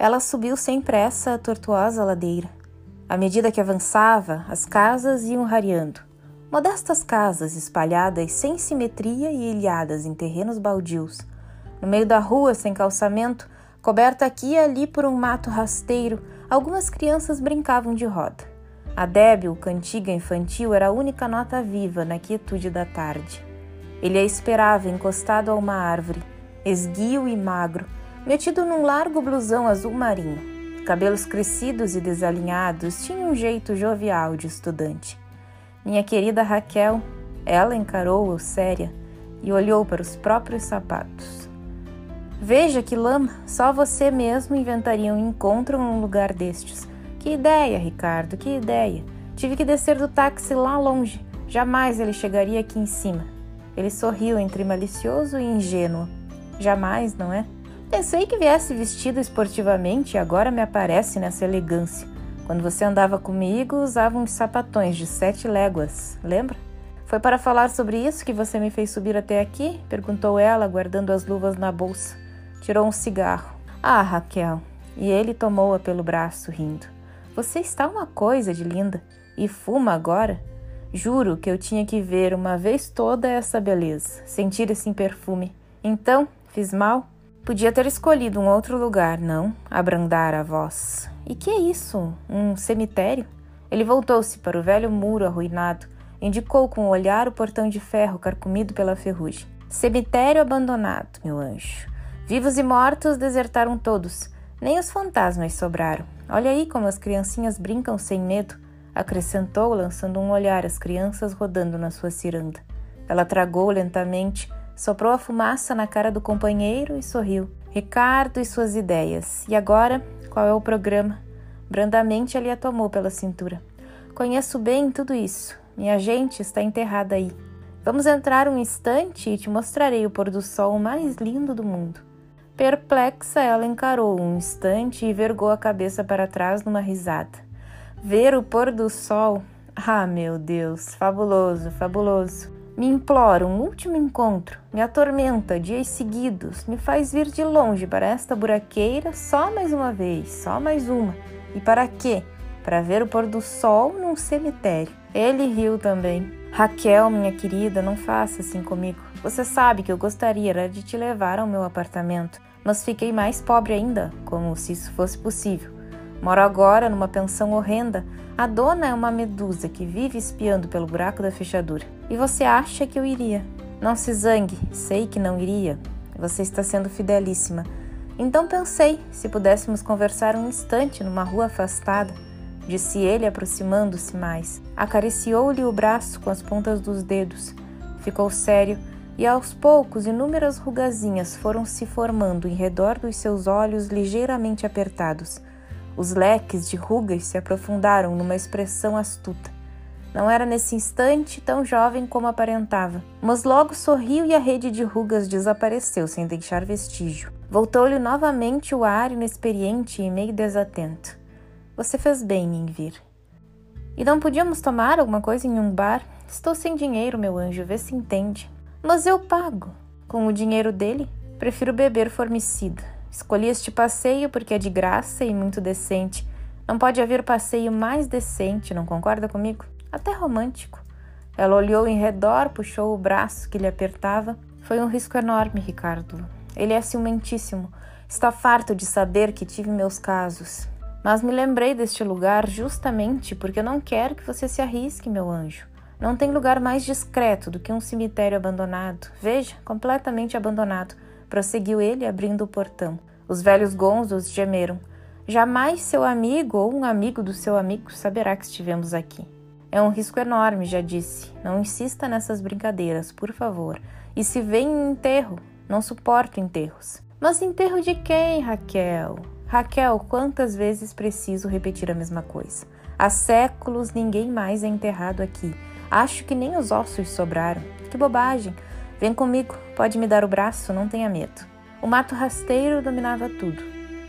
Ela subiu sem pressa a tortuosa ladeira. À medida que avançava, as casas iam rareando. Modestas casas espalhadas sem simetria e ilhadas em terrenos baldios. No meio da rua, sem calçamento, coberta aqui e ali por um mato rasteiro, algumas crianças brincavam de roda. A débil cantiga infantil era a única nota viva na quietude da tarde. Ele a esperava encostado a uma árvore, esguio e magro, metido num largo blusão azul marinho. Cabelos crescidos e desalinhados, tinha um jeito jovial de estudante. Minha querida Raquel, ela encarou-o séria e olhou para os próprios sapatos. Veja que lama, só você mesmo inventaria um encontro num lugar destes. Que ideia, Ricardo, que ideia. Tive que descer do táxi lá longe. Jamais ele chegaria aqui em cima. Ele sorriu entre malicioso e ingênuo. Jamais, não é? Pensei que viesse vestido esportivamente e agora me aparece nessa elegância. Quando você andava comigo, usava uns sapatões de sete léguas, lembra? Foi para falar sobre isso que você me fez subir até aqui? perguntou ela, guardando as luvas na bolsa. Tirou um cigarro. Ah, Raquel. E ele tomou-a pelo braço, rindo. Você está uma coisa de linda. E fuma agora? Juro que eu tinha que ver uma vez toda essa beleza, sentir esse perfume. Então, fiz mal? Podia ter escolhido um outro lugar, não? Abrandar a voz. E que é isso? Um cemitério? Ele voltou-se para o velho muro arruinado, indicou com o olhar o portão de ferro carcomido pela ferrugem. Cemitério abandonado, meu anjo. Vivos e mortos desertaram todos. Nem os fantasmas sobraram. Olha aí como as criancinhas brincam sem medo, acrescentou, lançando um olhar às crianças rodando na sua ciranda. Ela tragou lentamente, Soprou a fumaça na cara do companheiro e sorriu. Ricardo e suas ideias. E agora, qual é o programa? Brandamente ele a tomou pela cintura. Conheço bem tudo isso. Minha gente está enterrada aí. Vamos entrar um instante e te mostrarei o pôr do sol mais lindo do mundo. Perplexa, ela encarou um instante e vergou a cabeça para trás numa risada. Ver o pôr do sol? Ah, meu Deus, fabuloso, fabuloso. Me implora um último encontro, me atormenta dias seguidos, me faz vir de longe para esta buraqueira só mais uma vez, só mais uma. E para quê? Para ver o pôr do sol num cemitério. Ele riu também. Raquel, minha querida, não faça assim comigo. Você sabe que eu gostaria de te levar ao meu apartamento, mas fiquei mais pobre ainda, como se isso fosse possível. Moro agora numa pensão horrenda. A dona é uma medusa que vive espiando pelo buraco da fechadura. E você acha que eu iria? Não se zangue, sei que não iria. Você está sendo fidelíssima. Então pensei se pudéssemos conversar um instante numa rua afastada. Disse ele, aproximando-se mais. Acariciou-lhe o braço com as pontas dos dedos. Ficou sério e aos poucos inúmeras rugazinhas foram se formando em redor dos seus olhos ligeiramente apertados. Os leques de rugas se aprofundaram numa expressão astuta. Não era nesse instante tão jovem como aparentava, mas logo sorriu e a rede de rugas desapareceu sem deixar vestígio. Voltou-lhe novamente o ar inexperiente e meio desatento. Você fez bem em vir. E não podíamos tomar alguma coisa em um bar? Estou sem dinheiro, meu anjo, vê se entende. Mas eu pago. Com o dinheiro dele, prefiro beber formicida. Escolhi este passeio porque é de graça e muito decente. Não pode haver passeio mais decente, não concorda comigo? Até romântico. Ela olhou em redor, puxou o braço que lhe apertava. Foi um risco enorme, Ricardo. Ele é ciumentíssimo. Está farto de saber que tive meus casos. Mas me lembrei deste lugar justamente porque não quero que você se arrisque, meu anjo. Não tem lugar mais discreto do que um cemitério abandonado. Veja, completamente abandonado prosseguiu ele, abrindo o portão. Os velhos gonzos gemeram. Jamais seu amigo ou um amigo do seu amigo saberá que estivemos aqui. É um risco enorme, já disse. Não insista nessas brincadeiras, por favor. E se vem em enterro, não suporto enterros. Mas enterro de quem, Raquel? Raquel, quantas vezes preciso repetir a mesma coisa? Há séculos ninguém mais é enterrado aqui. Acho que nem os ossos sobraram. Que bobagem! Vem comigo, pode me dar o braço, não tenha medo. O mato rasteiro dominava tudo.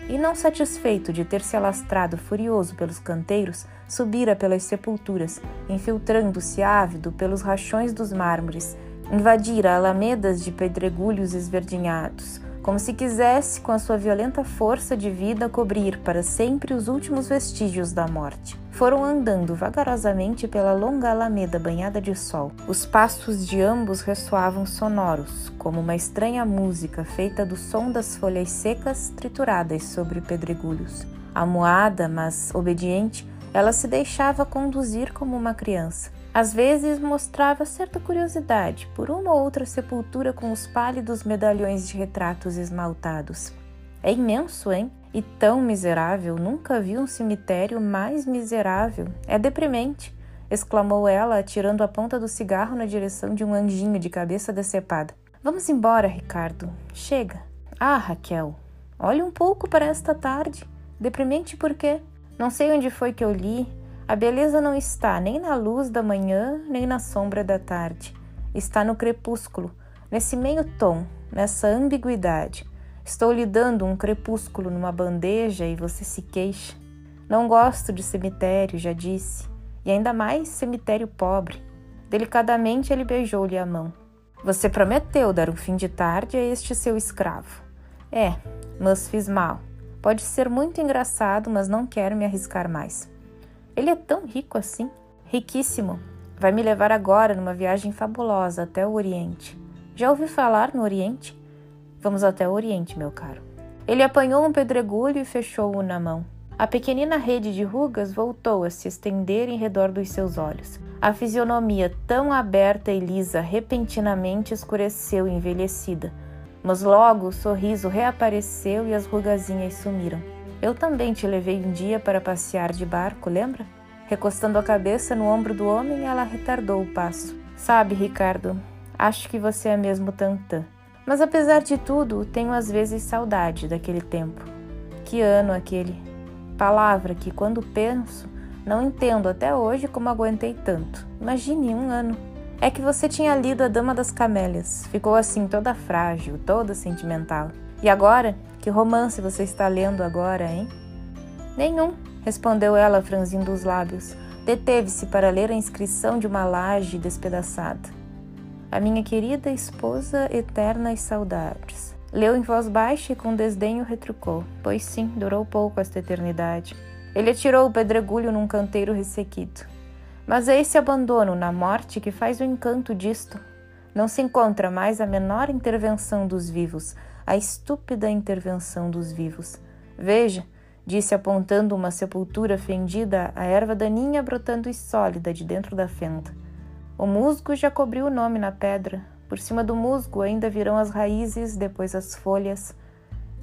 E não satisfeito de ter se alastrado furioso pelos canteiros, subira pelas sepulturas, infiltrando-se ávido pelos rachões dos mármores, invadira alamedas de pedregulhos esverdinhados, como se quisesse, com a sua violenta força de vida, cobrir para sempre os últimos vestígios da morte. Foram andando vagarosamente pela longa alameda banhada de sol. Os passos de ambos ressoavam sonoros, como uma estranha música feita do som das folhas secas trituradas sobre pedregulhos. Amuada, mas obediente, ela se deixava conduzir como uma criança. Às vezes mostrava certa curiosidade por uma ou outra sepultura com os pálidos medalhões de retratos esmaltados. É imenso, hein? E tão miserável, nunca vi um cemitério mais miserável. É deprimente, exclamou ela, atirando a ponta do cigarro na direção de um anjinho de cabeça decepada. Vamos embora, Ricardo. Chega. Ah, Raquel, olhe um pouco para esta tarde. Deprimente por quê? Não sei onde foi que eu li, a beleza não está nem na luz da manhã, nem na sombra da tarde. Está no crepúsculo, nesse meio tom, nessa ambiguidade. Estou lhe dando um crepúsculo numa bandeja e você se queixa. Não gosto de cemitério, já disse, e ainda mais cemitério pobre. Delicadamente ele beijou-lhe a mão. Você prometeu dar um fim de tarde a este seu escravo. É, mas fiz mal. Pode ser muito engraçado, mas não quero me arriscar mais. Ele é tão rico assim, riquíssimo. Vai me levar agora numa viagem fabulosa até o Oriente. Já ouvi falar no Oriente? Vamos até o Oriente, meu caro. Ele apanhou um pedregulho e fechou-o na mão. A pequenina rede de rugas voltou a se estender em redor dos seus olhos. A fisionomia tão aberta e lisa repentinamente escureceu envelhecida, mas logo o sorriso reapareceu e as rugazinhas sumiram. Eu também te levei um dia para passear de barco, lembra? Recostando a cabeça no ombro do homem, ela retardou o passo. Sabe, Ricardo, acho que você é mesmo tantã. Mas apesar de tudo, tenho às vezes saudade daquele tempo. Que ano aquele! Palavra que, quando penso, não entendo até hoje como aguentei tanto. Imagine um ano. É que você tinha lido A Dama das Camélias. Ficou assim toda frágil, toda sentimental. E agora que romance você está lendo agora, hein? Nenhum, respondeu ela, franzindo os lábios. Deteve-se para ler a inscrição de uma laje despedaçada. A minha querida esposa, eternas saudades. Leu em voz baixa e com desdenho retrucou: Pois sim, durou pouco esta eternidade. Ele atirou o pedregulho num canteiro ressequido. Mas é esse abandono na morte que faz o encanto disto. Não se encontra mais a menor intervenção dos vivos, a estúpida intervenção dos vivos. Veja, disse apontando uma sepultura fendida, a erva daninha brotando e sólida de dentro da fenda. O musgo já cobriu o nome na pedra. Por cima do musgo ainda virão as raízes, depois as folhas.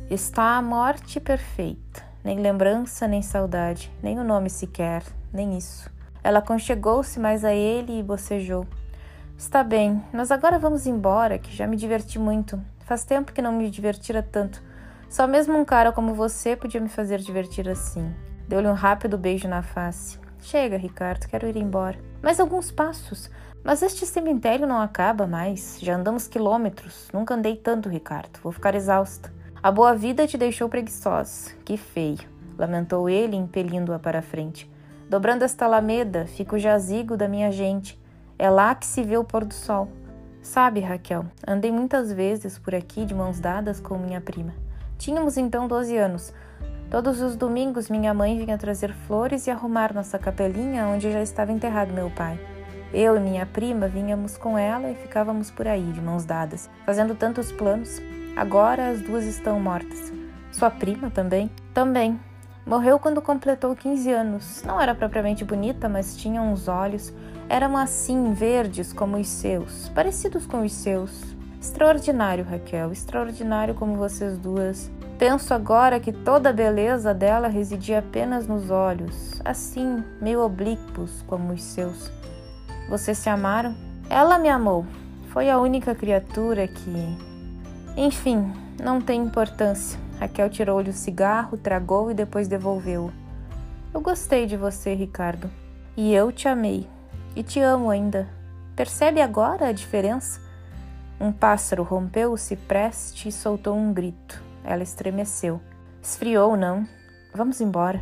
Está a morte perfeita. Nem lembrança, nem saudade, nem o nome sequer, nem isso. Ela conchegou-se mais a ele e bocejou. Está bem, mas agora vamos embora, que já me diverti muito. Faz tempo que não me divertira tanto. Só mesmo um cara como você podia me fazer divertir assim. Deu-lhe um rápido beijo na face. Chega, Ricardo, quero ir embora. Mais alguns passos. Mas este cemitério não acaba mais. Já andamos quilômetros. Nunca andei tanto, Ricardo. Vou ficar exausta. A boa vida te deixou preguiçosa. Que feio. Lamentou ele, impelindo-a para a frente. Dobrando esta alameda, fica o jazigo da minha gente. É lá que se vê o pôr do sol. Sabe, Raquel, andei muitas vezes por aqui de mãos dadas com minha prima. Tínhamos então 12 anos. Todos os domingos minha mãe vinha trazer flores e arrumar nossa capelinha onde já estava enterrado meu pai. Eu e minha prima vinhamos com ela e ficávamos por aí, de mãos dadas, fazendo tantos planos. Agora as duas estão mortas. Sua prima também? Também. Morreu quando completou 15 anos. Não era propriamente bonita, mas tinha uns olhos eram assim verdes como os seus, parecidos com os seus. Extraordinário, Raquel, extraordinário como vocês duas. Penso agora que toda a beleza dela residia apenas nos olhos, assim, meio oblíquos como os seus. Vocês se amaram? Ela me amou. Foi a única criatura que. Enfim, não tem importância. Raquel tirou-lhe o cigarro, tragou e depois devolveu-o. Eu gostei de você, Ricardo. E eu te amei. E te amo ainda. Percebe agora a diferença? Um pássaro rompeu o cipreste e soltou um grito. Ela estremeceu. Esfriou, não? Vamos embora.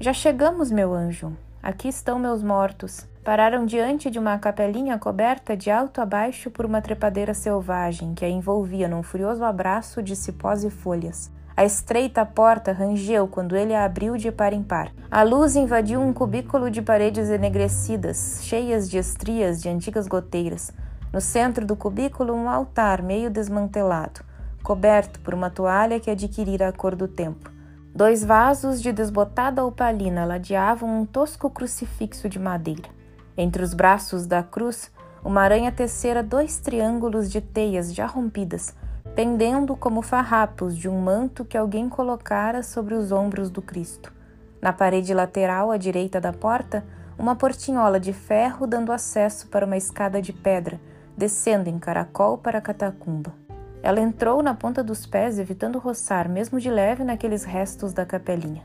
Já chegamos, meu anjo. aqui estão meus mortos. Pararam diante de uma capelinha coberta de alto a baixo por uma trepadeira selvagem que a envolvia num furioso abraço de cipós e folhas. A estreita porta rangeu quando ele a abriu de par em par. A luz invadiu um cubículo de paredes enegrecidas, cheias de estrias de antigas goteiras. No centro do cubículo, um altar meio desmantelado, coberto por uma toalha que adquirira a cor do tempo. Dois vasos de desbotada opalina ladeavam um tosco crucifixo de madeira. Entre os braços da cruz, uma aranha tecera dois triângulos de teias já rompidas, pendendo como farrapos de um manto que alguém colocara sobre os ombros do Cristo. Na parede lateral à direita da porta, uma portinhola de ferro dando acesso para uma escada de pedra, descendo em caracol para a catacumba. Ela entrou na ponta dos pés, evitando roçar, mesmo de leve, naqueles restos da capelinha.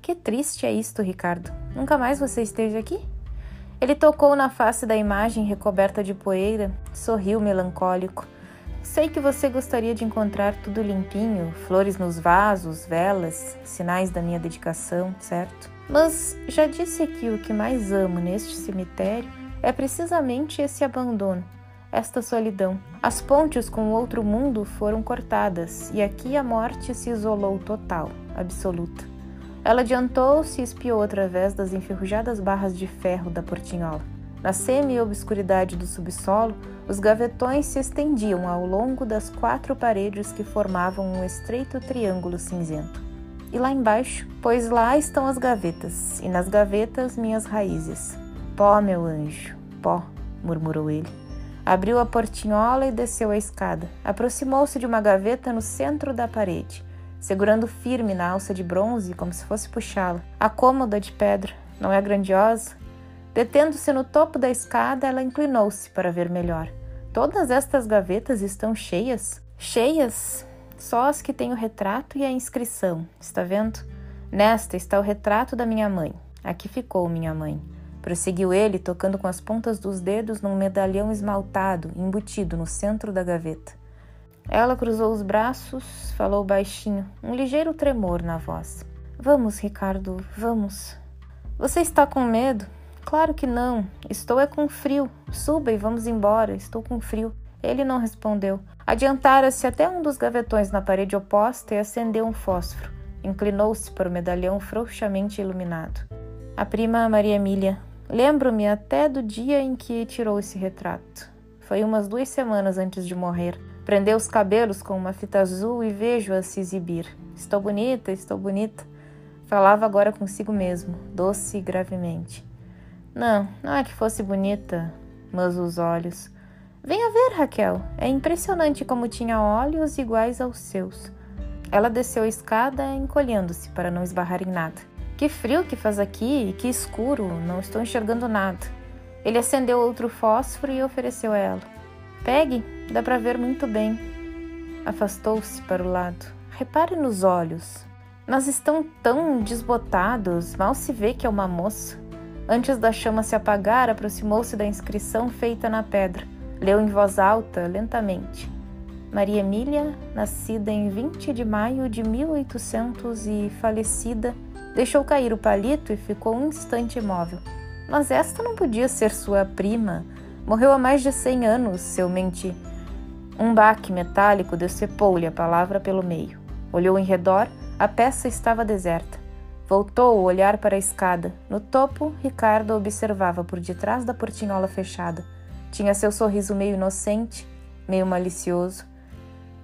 Que triste é isto, Ricardo. Nunca mais você esteja aqui? Ele tocou na face da imagem recoberta de poeira, sorriu melancólico. Sei que você gostaria de encontrar tudo limpinho, flores nos vasos, velas, sinais da minha dedicação, certo? Mas já disse que o que mais amo neste cemitério é precisamente esse abandono, esta solidão. As pontes com o outro mundo foram cortadas e aqui a morte se isolou total, absoluta. Ela adiantou-se e espiou através das enferrujadas barras de ferro da portinhola. Na semi-obscuridade do subsolo, os gavetões se estendiam ao longo das quatro paredes que formavam um estreito triângulo cinzento. E lá embaixo, pois lá estão as gavetas, e nas gavetas minhas raízes. Pó, meu anjo, pó, murmurou ele. Abriu a portinhola e desceu a escada. Aproximou-se de uma gaveta no centro da parede, segurando firme na alça de bronze como se fosse puxá-la. A cômoda de pedra não é grandiosa? Detendo-se no topo da escada, ela inclinou-se para ver melhor. Todas estas gavetas estão cheias? Cheias? Só as que têm o retrato e a inscrição, está vendo? Nesta está o retrato da minha mãe. Aqui ficou minha mãe. Prosseguiu ele, tocando com as pontas dos dedos num medalhão esmaltado, embutido no centro da gaveta. Ela cruzou os braços, falou baixinho, um ligeiro tremor na voz. Vamos, Ricardo, vamos. Você está com medo? Claro que não. Estou é com frio. Suba e vamos embora. Estou com frio. Ele não respondeu. Adiantara-se até um dos gavetões na parede oposta e acendeu um fósforo. Inclinou-se para o medalhão frouxamente iluminado. A prima Maria Emília. Lembro-me até do dia em que tirou esse retrato. Foi umas duas semanas antes de morrer. Prendeu os cabelos com uma fita azul e vejo-a se exibir. Estou bonita, estou bonita. Falava agora consigo mesmo, doce e gravemente. Não, não é que fosse bonita, mas os olhos. Venha ver, Raquel. É impressionante como tinha olhos iguais aos seus. Ela desceu a escada, encolhendo-se para não esbarrar em nada. Que frio que faz aqui e que escuro, não estou enxergando nada. Ele acendeu outro fósforo e ofereceu a ela. Pegue, dá para ver muito bem. Afastou-se para o lado. Repare nos olhos. Mas estão tão desbotados, mal se vê que é uma moça. Antes da chama se apagar, aproximou-se da inscrição feita na pedra. Leu em voz alta, lentamente. Maria Emília, nascida em 20 de maio de 1800 e falecida, deixou cair o palito e ficou um instante imóvel. Mas esta não podia ser sua prima. Morreu há mais de cem anos, seu menti. Um baque metálico decepou-lhe a palavra pelo meio. Olhou em redor, a peça estava deserta. Voltou o olhar para a escada. No topo, Ricardo observava por detrás da portinhola fechada. Tinha seu sorriso meio inocente, meio malicioso.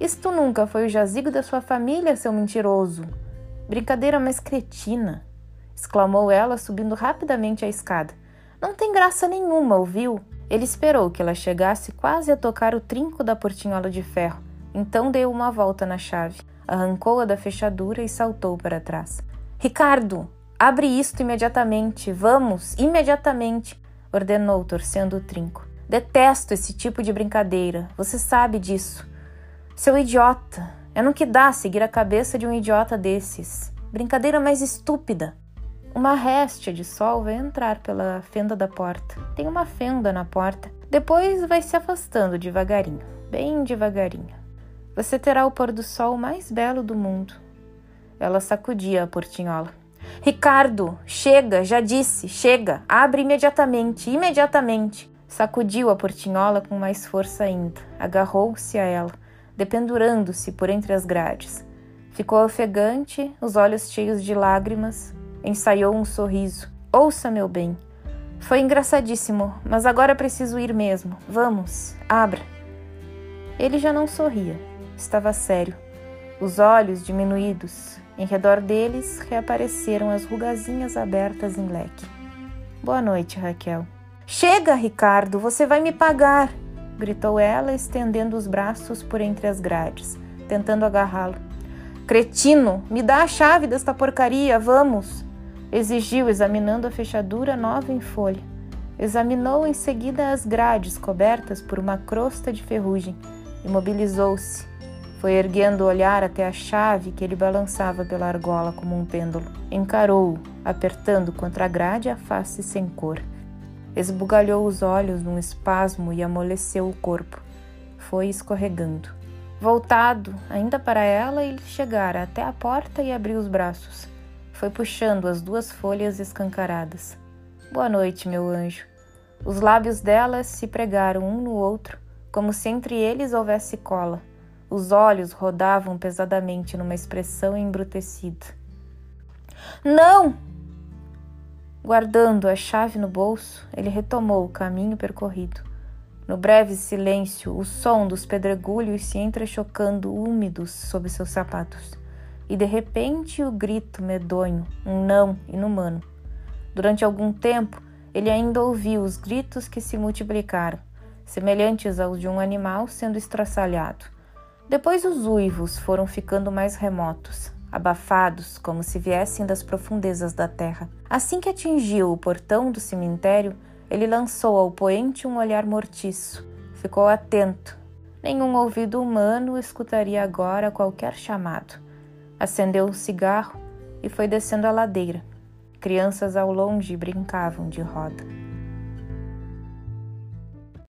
Isto nunca foi o jazigo da sua família, seu mentiroso. Brincadeira mais cretina, exclamou ela, subindo rapidamente a escada. Não tem graça nenhuma, ouviu? Ele esperou que ela chegasse quase a tocar o trinco da portinhola de ferro. Então deu uma volta na chave, arrancou-a da fechadura e saltou para trás. Ricardo, abre isto imediatamente, vamos, imediatamente, ordenou, torcendo o trinco. Detesto esse tipo de brincadeira, você sabe disso. Seu idiota, é no que dá seguir a cabeça de um idiota desses. Brincadeira mais estúpida. Uma réstia de sol vai entrar pela fenda da porta. Tem uma fenda na porta. Depois vai se afastando devagarinho, bem devagarinho. Você terá o pôr do sol mais belo do mundo. Ela sacudia a portinhola. Ricardo, chega, já disse, chega, abre imediatamente, imediatamente. Sacudiu a portinhola com mais força ainda, agarrou-se a ela, dependurando-se por entre as grades. Ficou ofegante, os olhos cheios de lágrimas, ensaiou um sorriso. Ouça, meu bem. Foi engraçadíssimo, mas agora preciso ir mesmo. Vamos, abra. Ele já não sorria, estava sério. Os olhos diminuídos, em redor deles reapareceram as rugazinhas abertas em leque. Boa noite, Raquel. Chega, Ricardo, você vai me pagar! Gritou ela, estendendo os braços por entre as grades, tentando agarrá-lo. Cretino, me dá a chave desta porcaria, vamos! exigiu, examinando a fechadura nova em folha. Examinou em seguida as grades cobertas por uma crosta de ferrugem. Imobilizou-se, foi erguendo o olhar até a chave que ele balançava pela argola como um pêndulo. Encarou-o, apertando contra a grade a face sem cor. Esbugalhou os olhos num espasmo e amoleceu o corpo. Foi escorregando. Voltado, ainda para ela, ele chegara até a porta e abriu os braços. Foi puxando as duas folhas escancaradas. Boa noite, meu anjo. Os lábios dela se pregaram um no outro, como se entre eles houvesse cola. Os olhos rodavam pesadamente numa expressão embrutecida. Não! Guardando a chave no bolso, ele retomou o caminho percorrido. No breve silêncio, o som dos pedregulhos se entrechocando úmidos sob seus sapatos. E de repente o grito medonho, um não inumano. Durante algum tempo, ele ainda ouviu os gritos que se multiplicaram, semelhantes aos de um animal sendo estraçalhado. Depois os uivos foram ficando mais remotos, abafados como se viessem das profundezas da terra. Assim que atingiu o portão do cemitério, ele lançou ao poente um olhar mortiço. Ficou atento. Nenhum ouvido humano escutaria agora qualquer chamado. Acendeu um cigarro e foi descendo a ladeira. Crianças ao longe brincavam de roda.